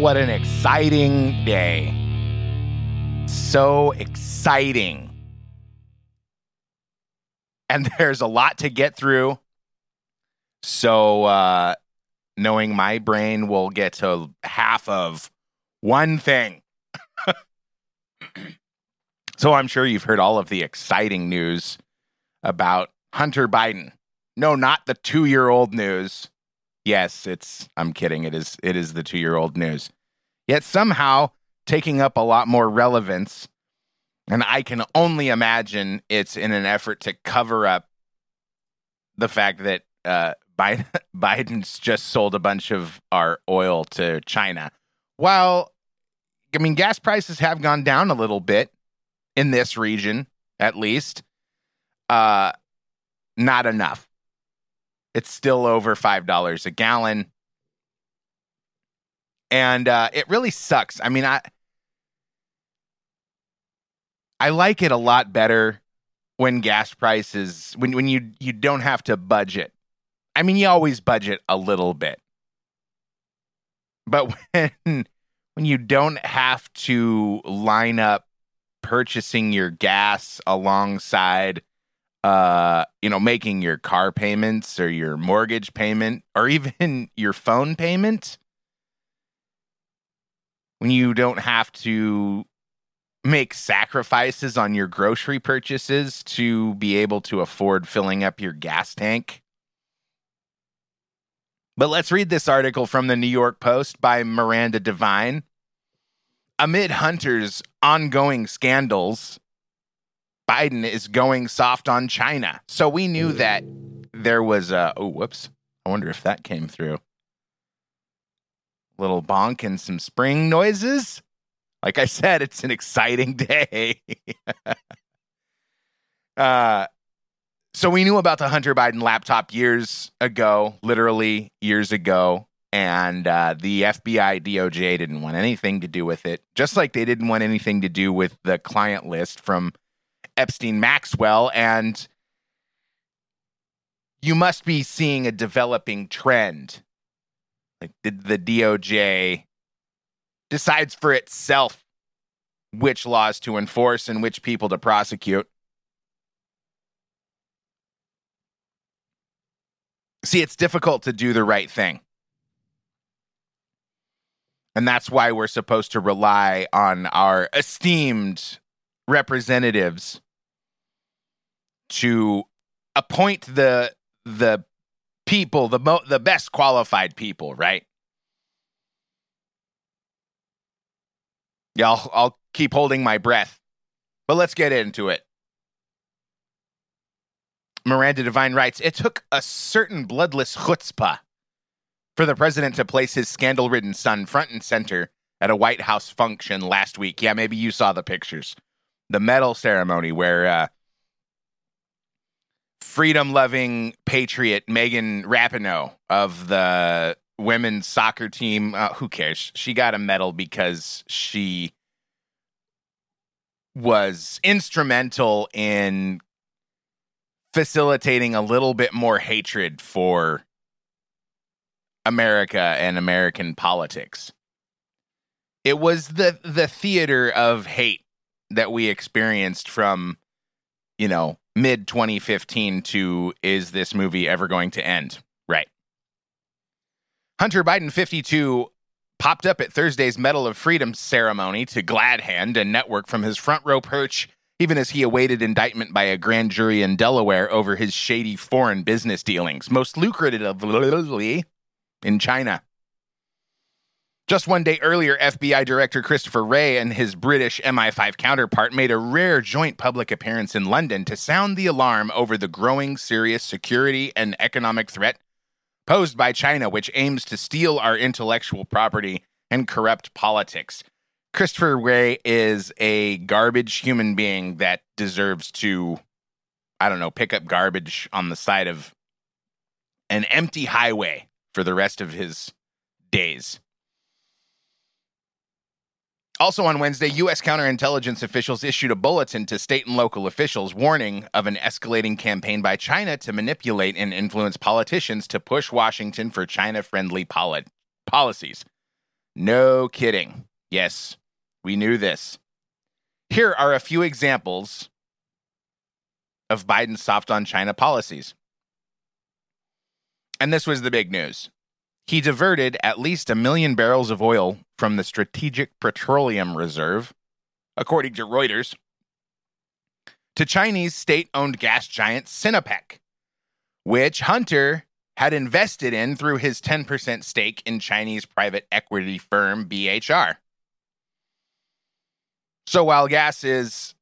what an exciting day. So exciting. And there's a lot to get through. So, uh, knowing my brain will get to half of one thing. so, I'm sure you've heard all of the exciting news about Hunter Biden. No, not the two year old news. Yes, it's I'm kidding. It is it is the 2-year-old news. Yet somehow taking up a lot more relevance and I can only imagine it's in an effort to cover up the fact that uh, Biden, Biden's just sold a bunch of our oil to China. While, I mean, gas prices have gone down a little bit in this region, at least, uh, not enough. It's still over $5 a gallon. And uh, it really sucks. I mean, I I like it a lot better when gas prices when when you you don't have to budget. I mean, you always budget a little bit. But when when you don't have to line up purchasing your gas alongside uh you know making your car payments or your mortgage payment or even your phone payment when you don't have to make sacrifices on your grocery purchases to be able to afford filling up your gas tank but let's read this article from the New York Post by Miranda Devine. Amid Hunter's ongoing scandals, Biden is going soft on China. So we knew that there was a. Oh, whoops. I wonder if that came through. Little bonk and some spring noises. Like I said, it's an exciting day. uh, so we knew about the Hunter Biden laptop years ago, literally years ago. And uh, the FBI, DOJ didn't want anything to do with it, just like they didn't want anything to do with the client list from Epstein Maxwell. And you must be seeing a developing trend. Like the, the DOJ decides for itself which laws to enforce and which people to prosecute. See, it's difficult to do the right thing. And that's why we're supposed to rely on our esteemed representatives to appoint the the people, the mo- the best qualified people, right? Yeah, I'll, I'll keep holding my breath. But let's get into it. Miranda Devine writes It took a certain bloodless chutzpah for the president to place his scandal ridden son front and center at a White House function last week. Yeah, maybe you saw the pictures. The medal ceremony where uh, freedom loving patriot Megan Rapinoe of the women's soccer team, uh, who cares? She got a medal because she was instrumental in facilitating a little bit more hatred for America and American politics. It was the the theater of hate that we experienced from, you know, mid 2015 to is this movie ever going to end? Right. Hunter Biden 52 popped up at Thursday's Medal of Freedom ceremony to glad hand and network from his front row perch even as he awaited indictment by a grand jury in Delaware over his shady foreign business dealings, most lucratively in China. Just one day earlier, FBI Director Christopher Wray and his British MI5 counterpart made a rare joint public appearance in London to sound the alarm over the growing serious security and economic threat posed by China, which aims to steal our intellectual property and corrupt politics. Christopher Wray is a garbage human being that deserves to, I don't know, pick up garbage on the side of an empty highway for the rest of his days. Also on Wednesday, U.S. counterintelligence officials issued a bulletin to state and local officials warning of an escalating campaign by China to manipulate and influence politicians to push Washington for China friendly poli- policies. No kidding. Yes, we knew this. Here are a few examples of Biden's soft on China policies. And this was the big news. He diverted at least a million barrels of oil from the Strategic Petroleum Reserve, according to Reuters, to Chinese state owned gas giant Sinopec, which Hunter had invested in through his 10% stake in Chinese private equity firm BHR. So while gas is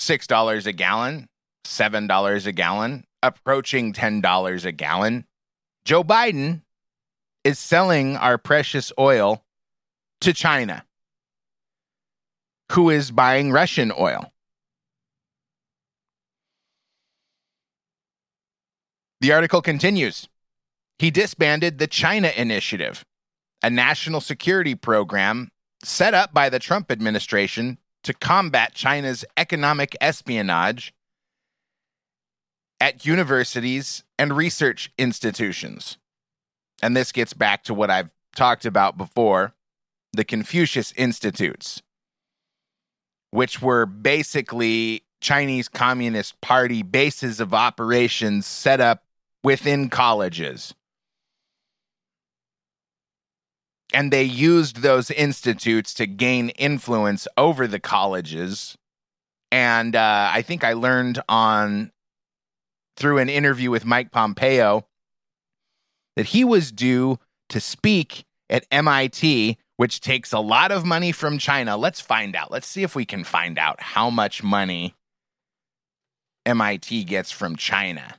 $6 a gallon, $7 a gallon, approaching $10 a gallon, Joe Biden is selling our precious oil to China, who is buying Russian oil. The article continues. He disbanded the China Initiative, a national security program set up by the Trump administration to combat China's economic espionage at universities and research institutions. And this gets back to what I've talked about before the Confucius Institutes, which were basically Chinese Communist Party bases of operations set up within colleges. And they used those institutes to gain influence over the colleges. And uh, I think I learned on through an interview with Mike Pompeo that he was due to speak at MIT, which takes a lot of money from China. Let's find out. Let's see if we can find out how much money MIT gets from China.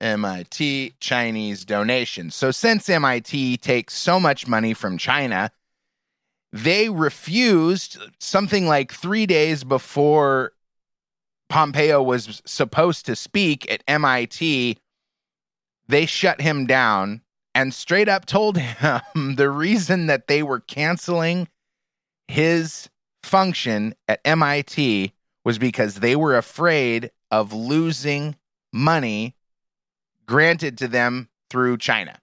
MIT Chinese donations. So, since MIT takes so much money from China, they refused something like three days before Pompeo was supposed to speak at MIT. They shut him down and straight up told him the reason that they were canceling his function at MIT was because they were afraid of losing money granted to them through China.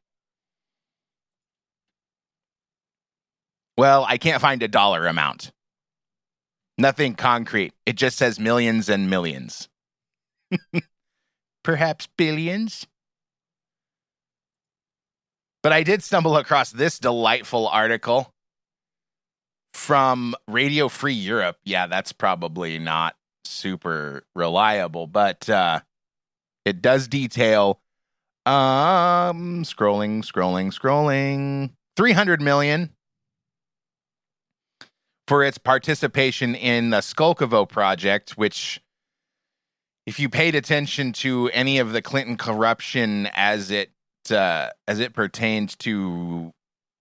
Well, I can't find a dollar amount. Nothing concrete. It just says millions and millions. Perhaps billions? But I did stumble across this delightful article from Radio Free Europe. Yeah, that's probably not super reliable, but uh, it does detail um, scrolling, scrolling, scrolling. 300 million for its participation in the Skolkovo project, which, if you paid attention to any of the Clinton corruption as it uh, as it pertains to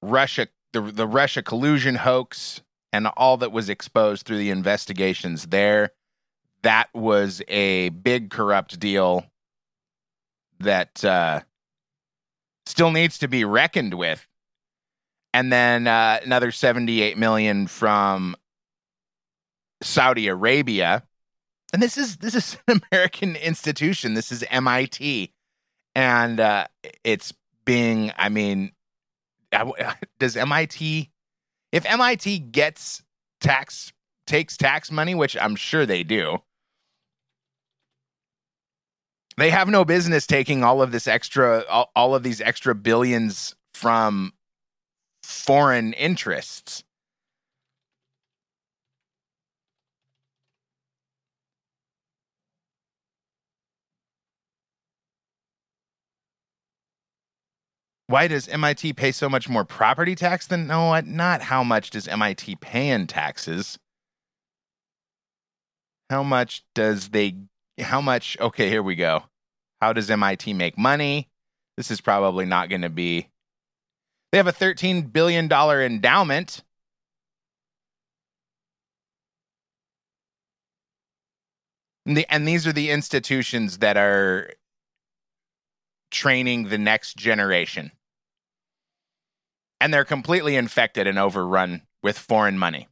Russia, the the Russia collusion hoax, and all that was exposed through the investigations there, that was a big corrupt deal that uh, still needs to be reckoned with. And then uh, another 78 million from Saudi Arabia. And this is this is an American institution. This is MIT, and uh, it's being. I mean, does MIT? If MIT gets tax takes tax money, which I'm sure they do, they have no business taking all of this extra all, all of these extra billions from foreign interests why does MIT pay so much more property tax than no not how much does MIT pay in taxes how much does they how much? Okay, here we go. How does MIT make money? This is probably not going to be. They have a $13 billion endowment. And, the, and these are the institutions that are training the next generation. And they're completely infected and overrun with foreign money.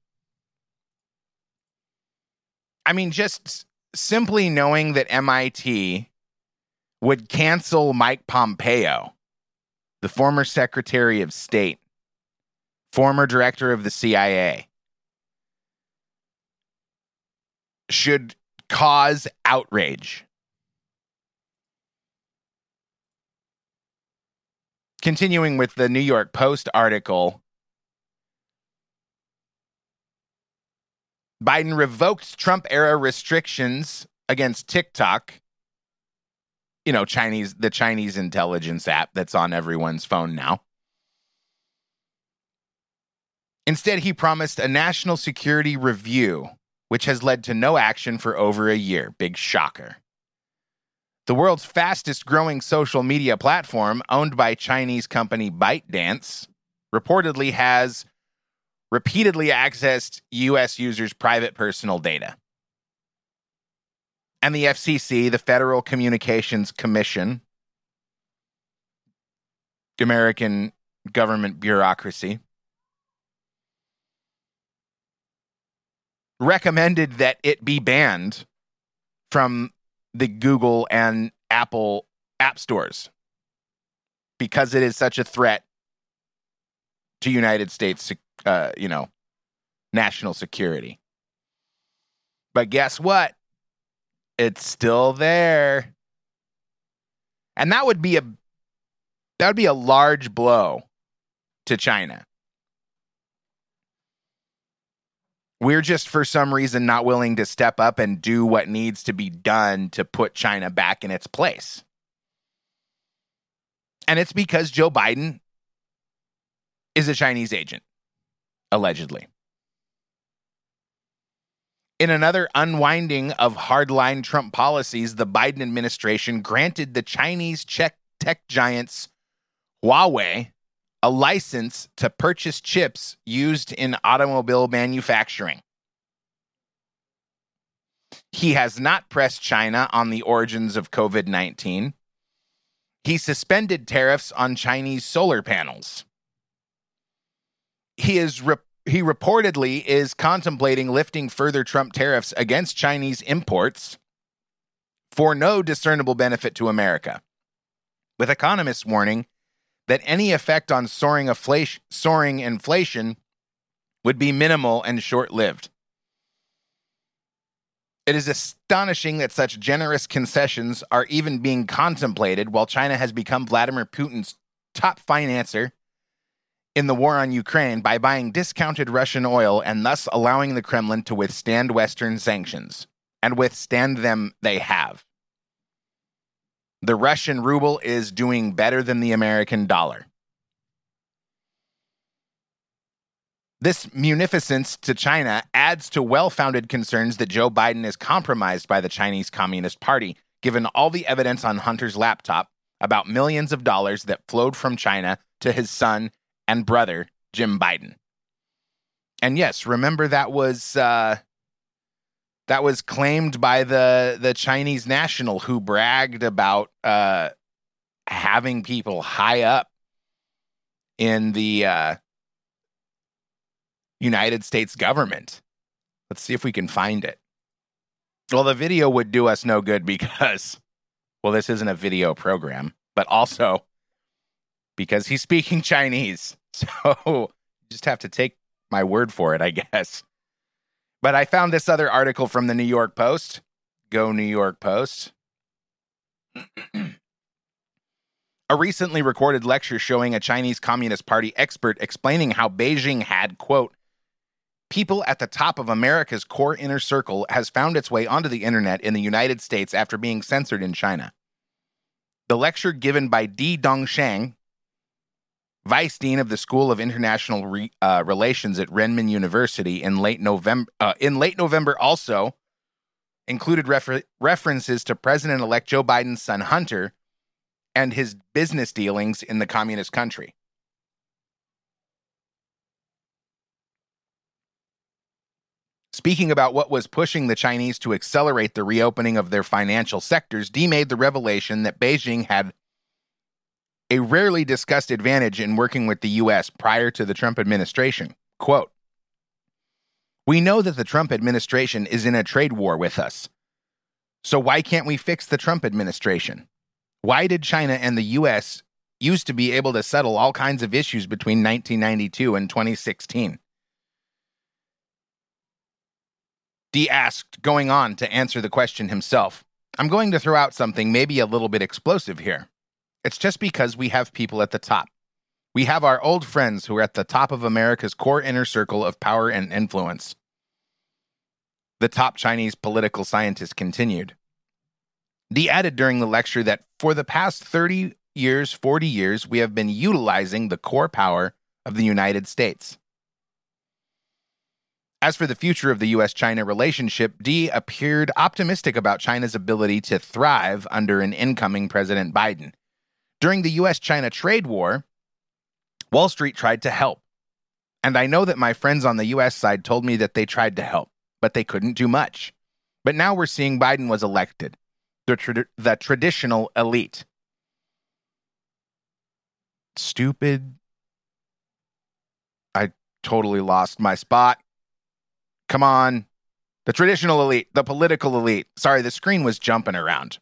I mean, just simply knowing that MIT would cancel Mike Pompeo the former Secretary of State, former director of the CIA, should cause outrage. Continuing with the New York Post article, Biden revoked Trump era restrictions against TikTok. You know, Chinese the Chinese intelligence app that's on everyone's phone now. Instead, he promised a national security review, which has led to no action for over a year. Big shocker. The world's fastest growing social media platform, owned by Chinese company ByteDance, reportedly has repeatedly accessed U.S. users' private personal data. And the FCC, the Federal Communications Commission, the American government bureaucracy, recommended that it be banned from the Google and Apple app stores because it is such a threat to United States uh, you know, national security. But guess what? It's still there. And that would be a that would be a large blow to China. We're just for some reason not willing to step up and do what needs to be done to put China back in its place. And it's because Joe Biden is a Chinese agent allegedly. In another unwinding of hardline Trump policies, the Biden administration granted the Chinese tech giants Huawei a license to purchase chips used in automobile manufacturing. He has not pressed China on the origins of COVID 19. He suspended tariffs on Chinese solar panels he is re- he reportedly is contemplating lifting further Trump tariffs against Chinese imports for no discernible benefit to America. With economists warning that any effect on soaring, inflation, soaring inflation would be minimal and short lived. It is astonishing that such generous concessions are even being contemplated while China has become Vladimir Putin's top financer in the war on Ukraine by buying discounted Russian oil and thus allowing the Kremlin to withstand Western sanctions. And withstand them they have. The Russian ruble is doing better than the American dollar. This munificence to China adds to well founded concerns that Joe Biden is compromised by the Chinese Communist Party, given all the evidence on Hunter's laptop about millions of dollars that flowed from China to his son and brother, Jim Biden. And yes, remember that was uh, that was claimed by the the Chinese national who bragged about uh, having people high up in the uh, United States government. Let's see if we can find it. Well, the video would do us no good because, well, this isn't a video program, but also because he's speaking Chinese. So you just have to take my word for it, I guess. But I found this other article from the New York Post. Go, New York Post. a recently recorded lecture showing a Chinese Communist Party expert explaining how Beijing had, quote, people at the top of America's core inner circle has found its way onto the internet in the United States after being censored in China. The lecture given by Di Dongsheng, vice dean of the School of International Re, uh, Relations at Renmin University in late November. Uh, in late November, also included refer- references to President-elect Joe Biden's son Hunter and his business dealings in the communist country. Speaking about what was pushing the Chinese to accelerate the reopening of their financial sectors, Di made the revelation that Beijing had a rarely discussed advantage in working with the U.S. prior to the Trump administration. Quote We know that the Trump administration is in a trade war with us. So why can't we fix the Trump administration? Why did China and the U.S. used to be able to settle all kinds of issues between 1992 and 2016. Di asked, going on to answer the question himself. I'm going to throw out something maybe a little bit explosive here. It's just because we have people at the top. We have our old friends who are at the top of America's core inner circle of power and influence. The top Chinese political scientist continued. Di added during the lecture that for the past 30 years, 40 years, we have been utilizing the core power of the United States. As for the future of the US China relationship, Di appeared optimistic about China's ability to thrive under an incoming President Biden. During the US China trade war, Wall Street tried to help. And I know that my friends on the US side told me that they tried to help, but they couldn't do much. But now we're seeing Biden was elected, the, tra- the traditional elite. Stupid. I totally lost my spot. Come on. The traditional elite, the political elite. Sorry, the screen was jumping around.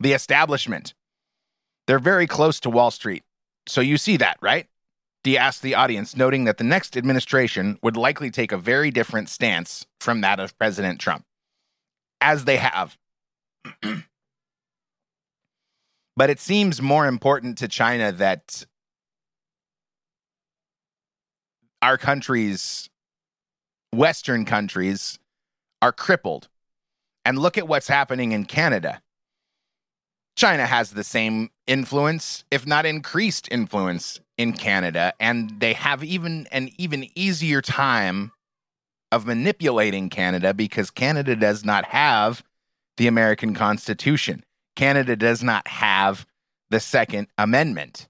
The establishment. They're very close to Wall Street. So you see that, right? Di asked the audience, noting that the next administration would likely take a very different stance from that of President Trump, as they have. but it seems more important to China that our countries, Western countries, are crippled. And look at what's happening in Canada. China has the same influence, if not increased influence, in Canada, and they have even an even easier time of manipulating Canada because Canada does not have the American Constitution. Canada does not have the Second Amendment.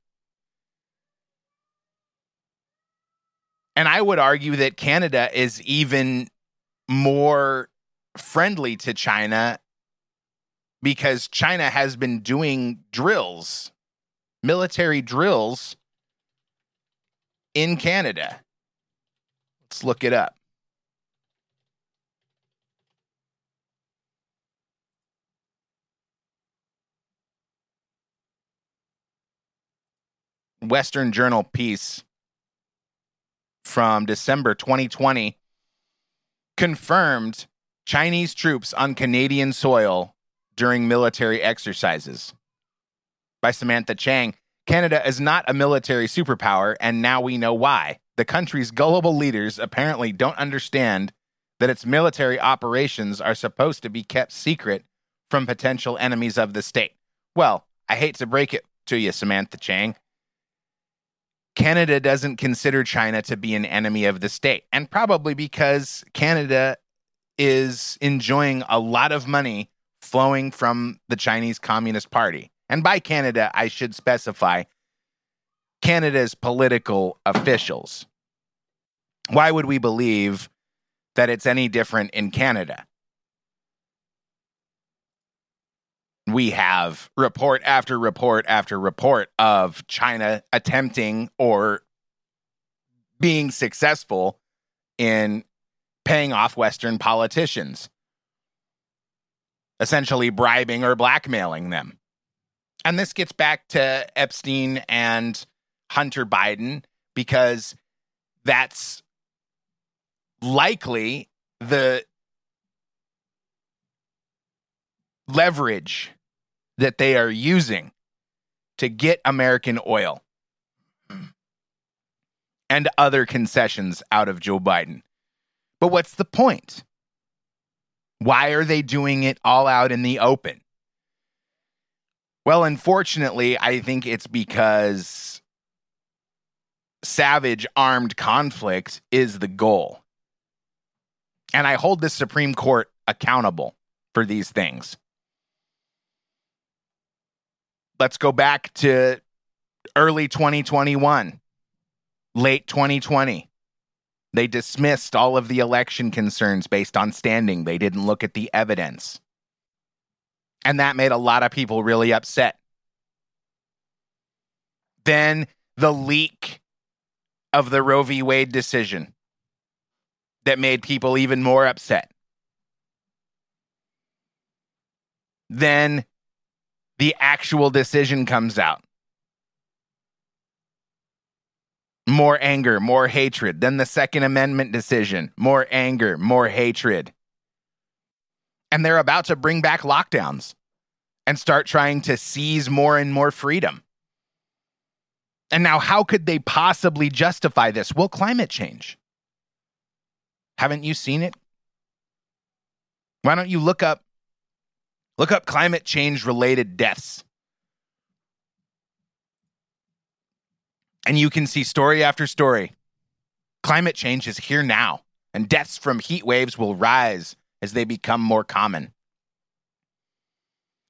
And I would argue that Canada is even more friendly to China because China has been doing drills, military drills in Canada. Let's look it up. Western Journal piece from December 2020 confirmed Chinese troops on Canadian soil during military exercises. By Samantha Chang, Canada is not a military superpower, and now we know why. The country's gullible leaders apparently don't understand that its military operations are supposed to be kept secret from potential enemies of the state. Well, I hate to break it to you, Samantha Chang. Canada doesn't consider China to be an enemy of the state, and probably because Canada is enjoying a lot of money flowing from the Chinese Communist Party. And by Canada, I should specify Canada's political officials. Why would we believe that it's any different in Canada? we have report after report after report of China attempting or being successful in paying off Western politicians, essentially bribing or blackmailing them. And this gets back to Epstein and Hunter Biden because that's likely the leverage that they are using to get American oil and other concessions out of Joe Biden. But what's the point? Why are they doing it all out in the open? Well, unfortunately, I think it's because savage armed conflict is the goal. And I hold the Supreme Court accountable for these things let's go back to early 2021, late 2020. They dismissed all of the election concerns based on standing. They didn't look at the evidence. And that made a lot of people really upset. Then the leak of the Roe v. Wade decision that made people even more upset. Then the actual decision comes out. More anger, more hatred. Then the Second Amendment decision, more anger, more hatred. And they're about to bring back lockdowns and start trying to seize more and more freedom. And now, how could they possibly justify this? Well, climate change. Haven't you seen it? Why don't you look up look up climate change related deaths? And you can see story after story. Climate change is here now, and deaths from heat waves will rise as they become more common.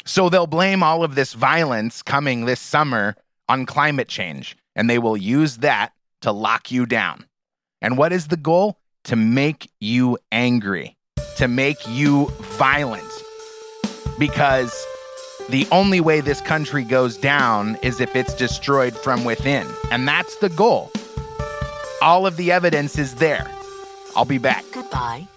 So they'll blame all of this violence coming this summer on climate change, and they will use that to lock you down. And what is the goal? To make you angry, to make you violent. Because the only way this country goes down is if it's destroyed from within. And that's the goal. All of the evidence is there. I'll be back. Goodbye.